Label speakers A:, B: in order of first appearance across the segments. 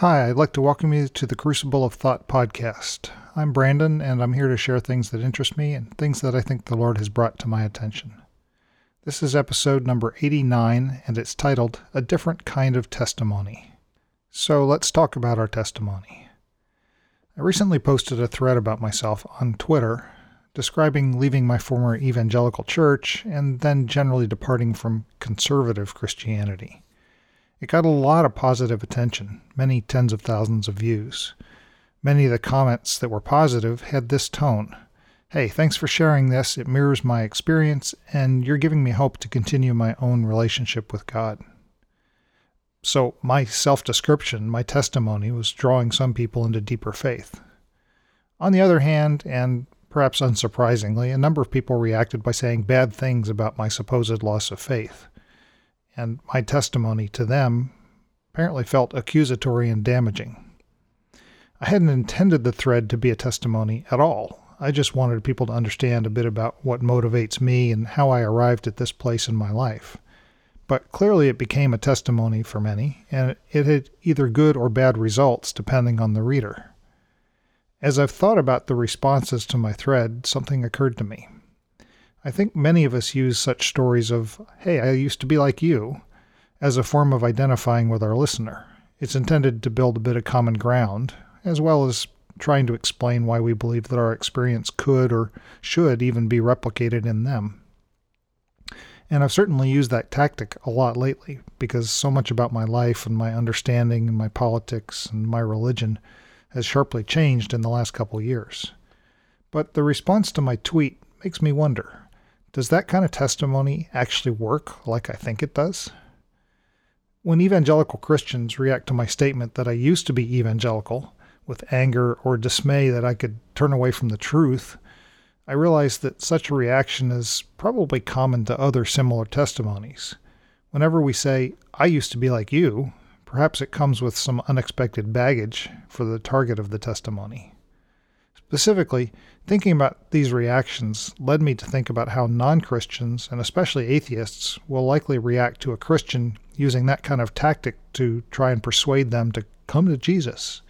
A: Hi, I'd like to welcome you to the Crucible of Thought podcast. I'm Brandon, and I'm here to share things that interest me and things that I think the Lord has brought to my attention. This is episode number 89, and it's titled A Different Kind of Testimony. So let's talk about our testimony. I recently posted a thread about myself on Twitter describing leaving my former evangelical church and then generally departing from conservative Christianity. It got a lot of positive attention, many tens of thousands of views. Many of the comments that were positive had this tone Hey, thanks for sharing this. It mirrors my experience, and you're giving me hope to continue my own relationship with God. So, my self description, my testimony, was drawing some people into deeper faith. On the other hand, and perhaps unsurprisingly, a number of people reacted by saying bad things about my supposed loss of faith and my testimony to them apparently felt accusatory and damaging. I hadn't intended the thread to be a testimony at all. I just wanted people to understand a bit about what motivates me and how I arrived at this place in my life. But clearly, it became a testimony for many, and it had either good or bad results depending on the reader. As I've thought about the responses to my thread, something occurred to me. I think many of us use such stories of, hey, I used to be like you, as a form of identifying with our listener. It's intended to build a bit of common ground, as well as trying to explain why we believe that our experience could or should even be replicated in them. And I've certainly used that tactic a lot lately because so much about my life and my understanding and my politics and my religion has sharply changed in the last couple years. But the response to my tweet makes me wonder does that kind of testimony actually work like I think it does? When evangelical Christians react to my statement that I used to be evangelical with anger or dismay that I could turn away from the truth, I realize that such a reaction is probably common to other similar testimonies. Whenever we say, I used to be like you, perhaps it comes with some unexpected baggage for the target of the testimony. Specifically, thinking about these reactions led me to think about how non Christians, and especially atheists, will likely react to a Christian using that kind of tactic to try and persuade them to come to Jesus.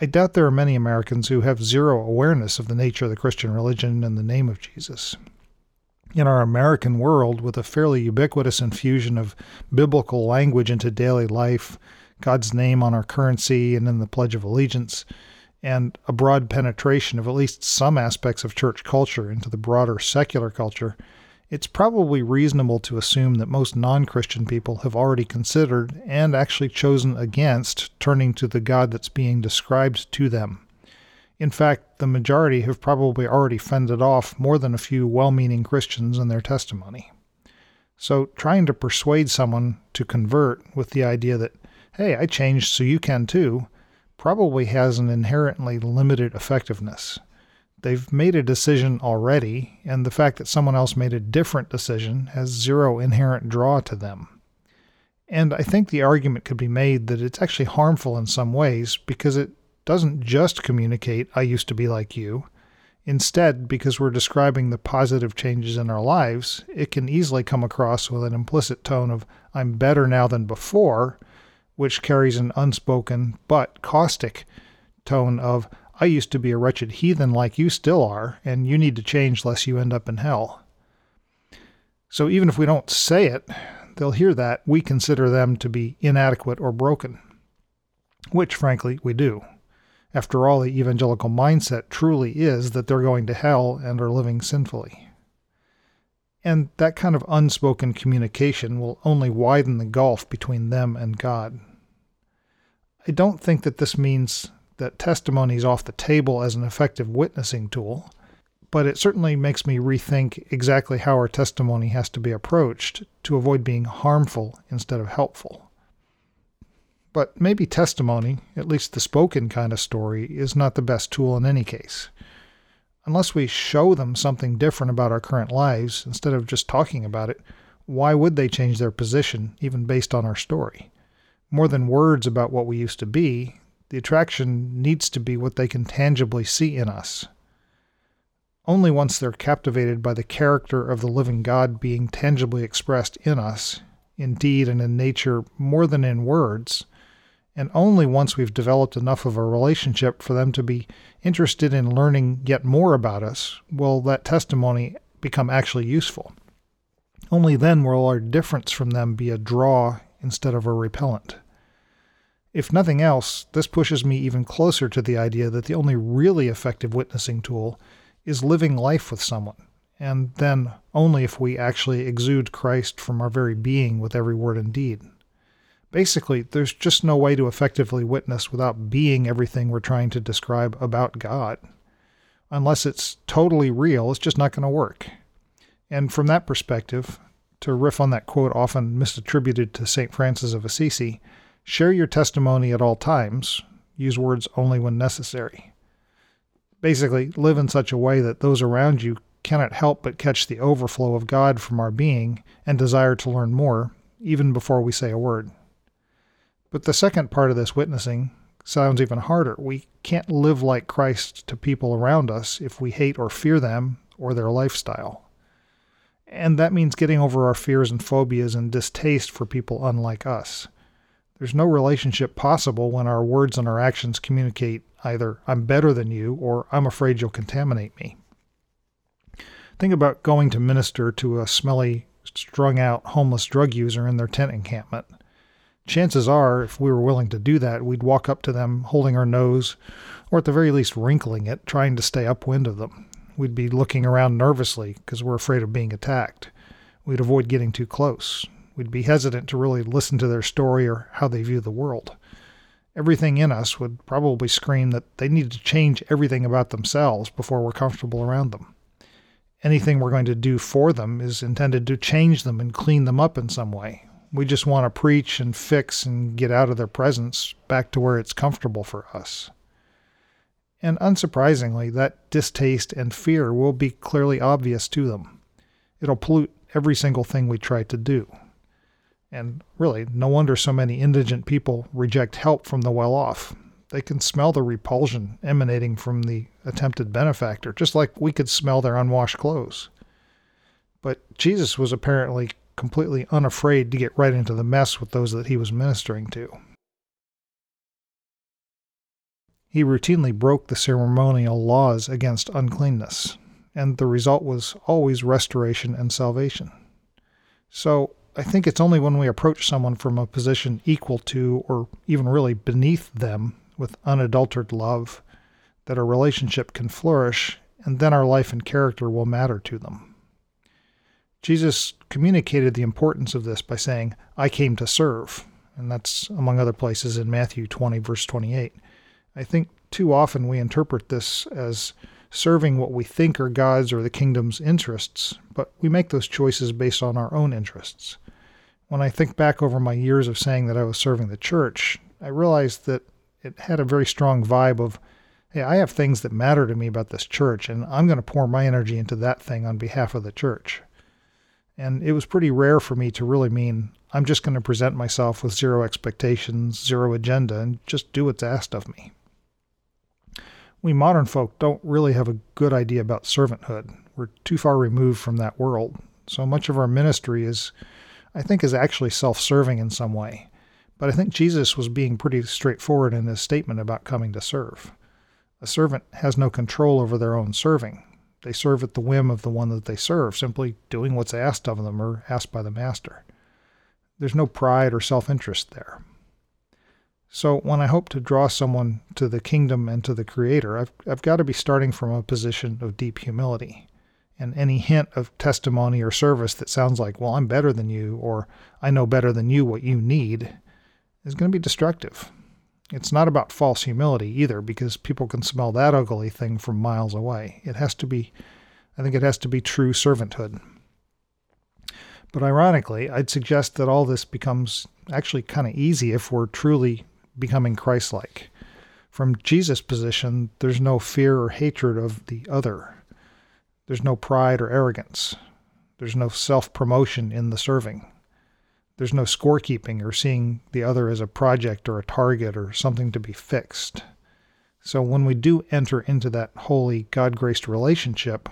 A: I doubt there are many Americans who have zero awareness of the nature of the Christian religion and the name of Jesus. In our American world, with a fairly ubiquitous infusion of biblical language into daily life, God's name on our currency and in the Pledge of Allegiance, and a broad penetration of at least some aspects of church culture into the broader secular culture, it's probably reasonable to assume that most non Christian people have already considered and actually chosen against turning to the God that's being described to them. In fact, the majority have probably already fended off more than a few well meaning Christians in their testimony. So, trying to persuade someone to convert with the idea that, hey, I changed so you can too, probably has an inherently limited effectiveness. They've made a decision already, and the fact that someone else made a different decision has zero inherent draw to them. And I think the argument could be made that it's actually harmful in some ways because it doesn't just communicate, I used to be like you. Instead, because we're describing the positive changes in our lives, it can easily come across with an implicit tone of, I'm better now than before, which carries an unspoken but caustic tone of, I used to be a wretched heathen like you still are, and you need to change lest you end up in hell. So even if we don't say it, they'll hear that we consider them to be inadequate or broken, which frankly we do. After all, the evangelical mindset truly is that they're going to hell and are living sinfully. And that kind of unspoken communication will only widen the gulf between them and God. I don't think that this means that testimony is off the table as an effective witnessing tool, but it certainly makes me rethink exactly how our testimony has to be approached to avoid being harmful instead of helpful. But maybe testimony, at least the spoken kind of story, is not the best tool in any case. Unless we show them something different about our current lives instead of just talking about it, why would they change their position, even based on our story? More than words about what we used to be, the attraction needs to be what they can tangibly see in us. Only once they're captivated by the character of the living God being tangibly expressed in us, in deed and in nature more than in words, And only once we've developed enough of a relationship for them to be interested in learning yet more about us will that testimony become actually useful. Only then will our difference from them be a draw instead of a repellent. If nothing else, this pushes me even closer to the idea that the only really effective witnessing tool is living life with someone, and then only if we actually exude Christ from our very being with every word and deed. Basically, there's just no way to effectively witness without being everything we're trying to describe about God. Unless it's totally real, it's just not going to work. And from that perspective, to riff on that quote often misattributed to St. Francis of Assisi, share your testimony at all times, use words only when necessary. Basically, live in such a way that those around you cannot help but catch the overflow of God from our being and desire to learn more, even before we say a word. But the second part of this witnessing sounds even harder. We can't live like Christ to people around us if we hate or fear them or their lifestyle. And that means getting over our fears and phobias and distaste for people unlike us. There's no relationship possible when our words and our actions communicate either I'm better than you or I'm afraid you'll contaminate me. Think about going to minister to a smelly, strung out homeless drug user in their tent encampment. Chances are, if we were willing to do that, we'd walk up to them holding our nose, or at the very least wrinkling it, trying to stay upwind of them. We'd be looking around nervously because we're afraid of being attacked. We'd avoid getting too close. We'd be hesitant to really listen to their story or how they view the world. Everything in us would probably scream that they need to change everything about themselves before we're comfortable around them. Anything we're going to do for them is intended to change them and clean them up in some way. We just want to preach and fix and get out of their presence back to where it's comfortable for us. And unsurprisingly, that distaste and fear will be clearly obvious to them. It'll pollute every single thing we try to do. And really, no wonder so many indigent people reject help from the well off. They can smell the repulsion emanating from the attempted benefactor, just like we could smell their unwashed clothes. But Jesus was apparently completely unafraid to get right into the mess with those that he was ministering to. He routinely broke the ceremonial laws against uncleanness, and the result was always restoration and salvation. So, I think it's only when we approach someone from a position equal to, or even really beneath them, with unadulterated love, that a relationship can flourish, and then our life and character will matter to them. Jesus communicated the importance of this by saying, I came to serve. And that's among other places in Matthew 20, verse 28. I think too often we interpret this as serving what we think are God's or the kingdom's interests, but we make those choices based on our own interests. When I think back over my years of saying that I was serving the church, I realized that it had a very strong vibe of, hey, I have things that matter to me about this church, and I'm going to pour my energy into that thing on behalf of the church. And it was pretty rare for me to really mean, I'm just going to present myself with zero expectations, zero agenda, and just do what's asked of me we modern folk don't really have a good idea about servanthood. We're too far removed from that world. So much of our ministry is, I think, is actually self serving in some way. But I think Jesus was being pretty straightforward in his statement about coming to serve. A servant has no control over their own serving. They serve at the whim of the one that they serve, simply doing what's asked of them or asked by the master. There's no pride or self interest there. So when I hope to draw someone to the kingdom and to the Creator, I've, I've got to be starting from a position of deep humility. And any hint of testimony or service that sounds like, well, I'm better than you, or I know better than you what you need, is going to be destructive. It's not about false humility either, because people can smell that ugly thing from miles away. It has to be, I think it has to be true servanthood. But ironically, I'd suggest that all this becomes actually kind of easy if we're truly becoming Christ like. From Jesus' position, there's no fear or hatred of the other. There's no pride or arrogance. There's no self promotion in the serving. There's no scorekeeping or seeing the other as a project or a target or something to be fixed. So when we do enter into that holy, God graced relationship,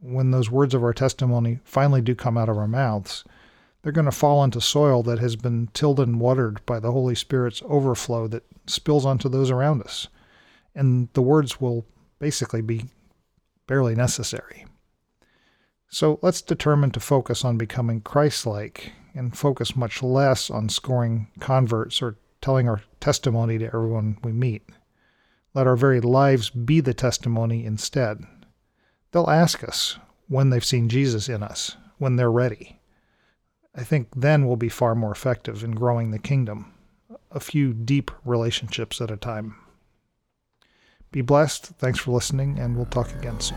A: when those words of our testimony finally do come out of our mouths, They're going to fall into soil that has been tilled and watered by the Holy Spirit's overflow that spills onto those around us. And the words will basically be barely necessary. So let's determine to focus on becoming Christ like and focus much less on scoring converts or telling our testimony to everyone we meet. Let our very lives be the testimony instead. They'll ask us when they've seen Jesus in us, when they're ready. I think then we'll be far more effective in growing the kingdom, a few deep relationships at a time. Be blessed. Thanks for listening, and we'll talk again soon.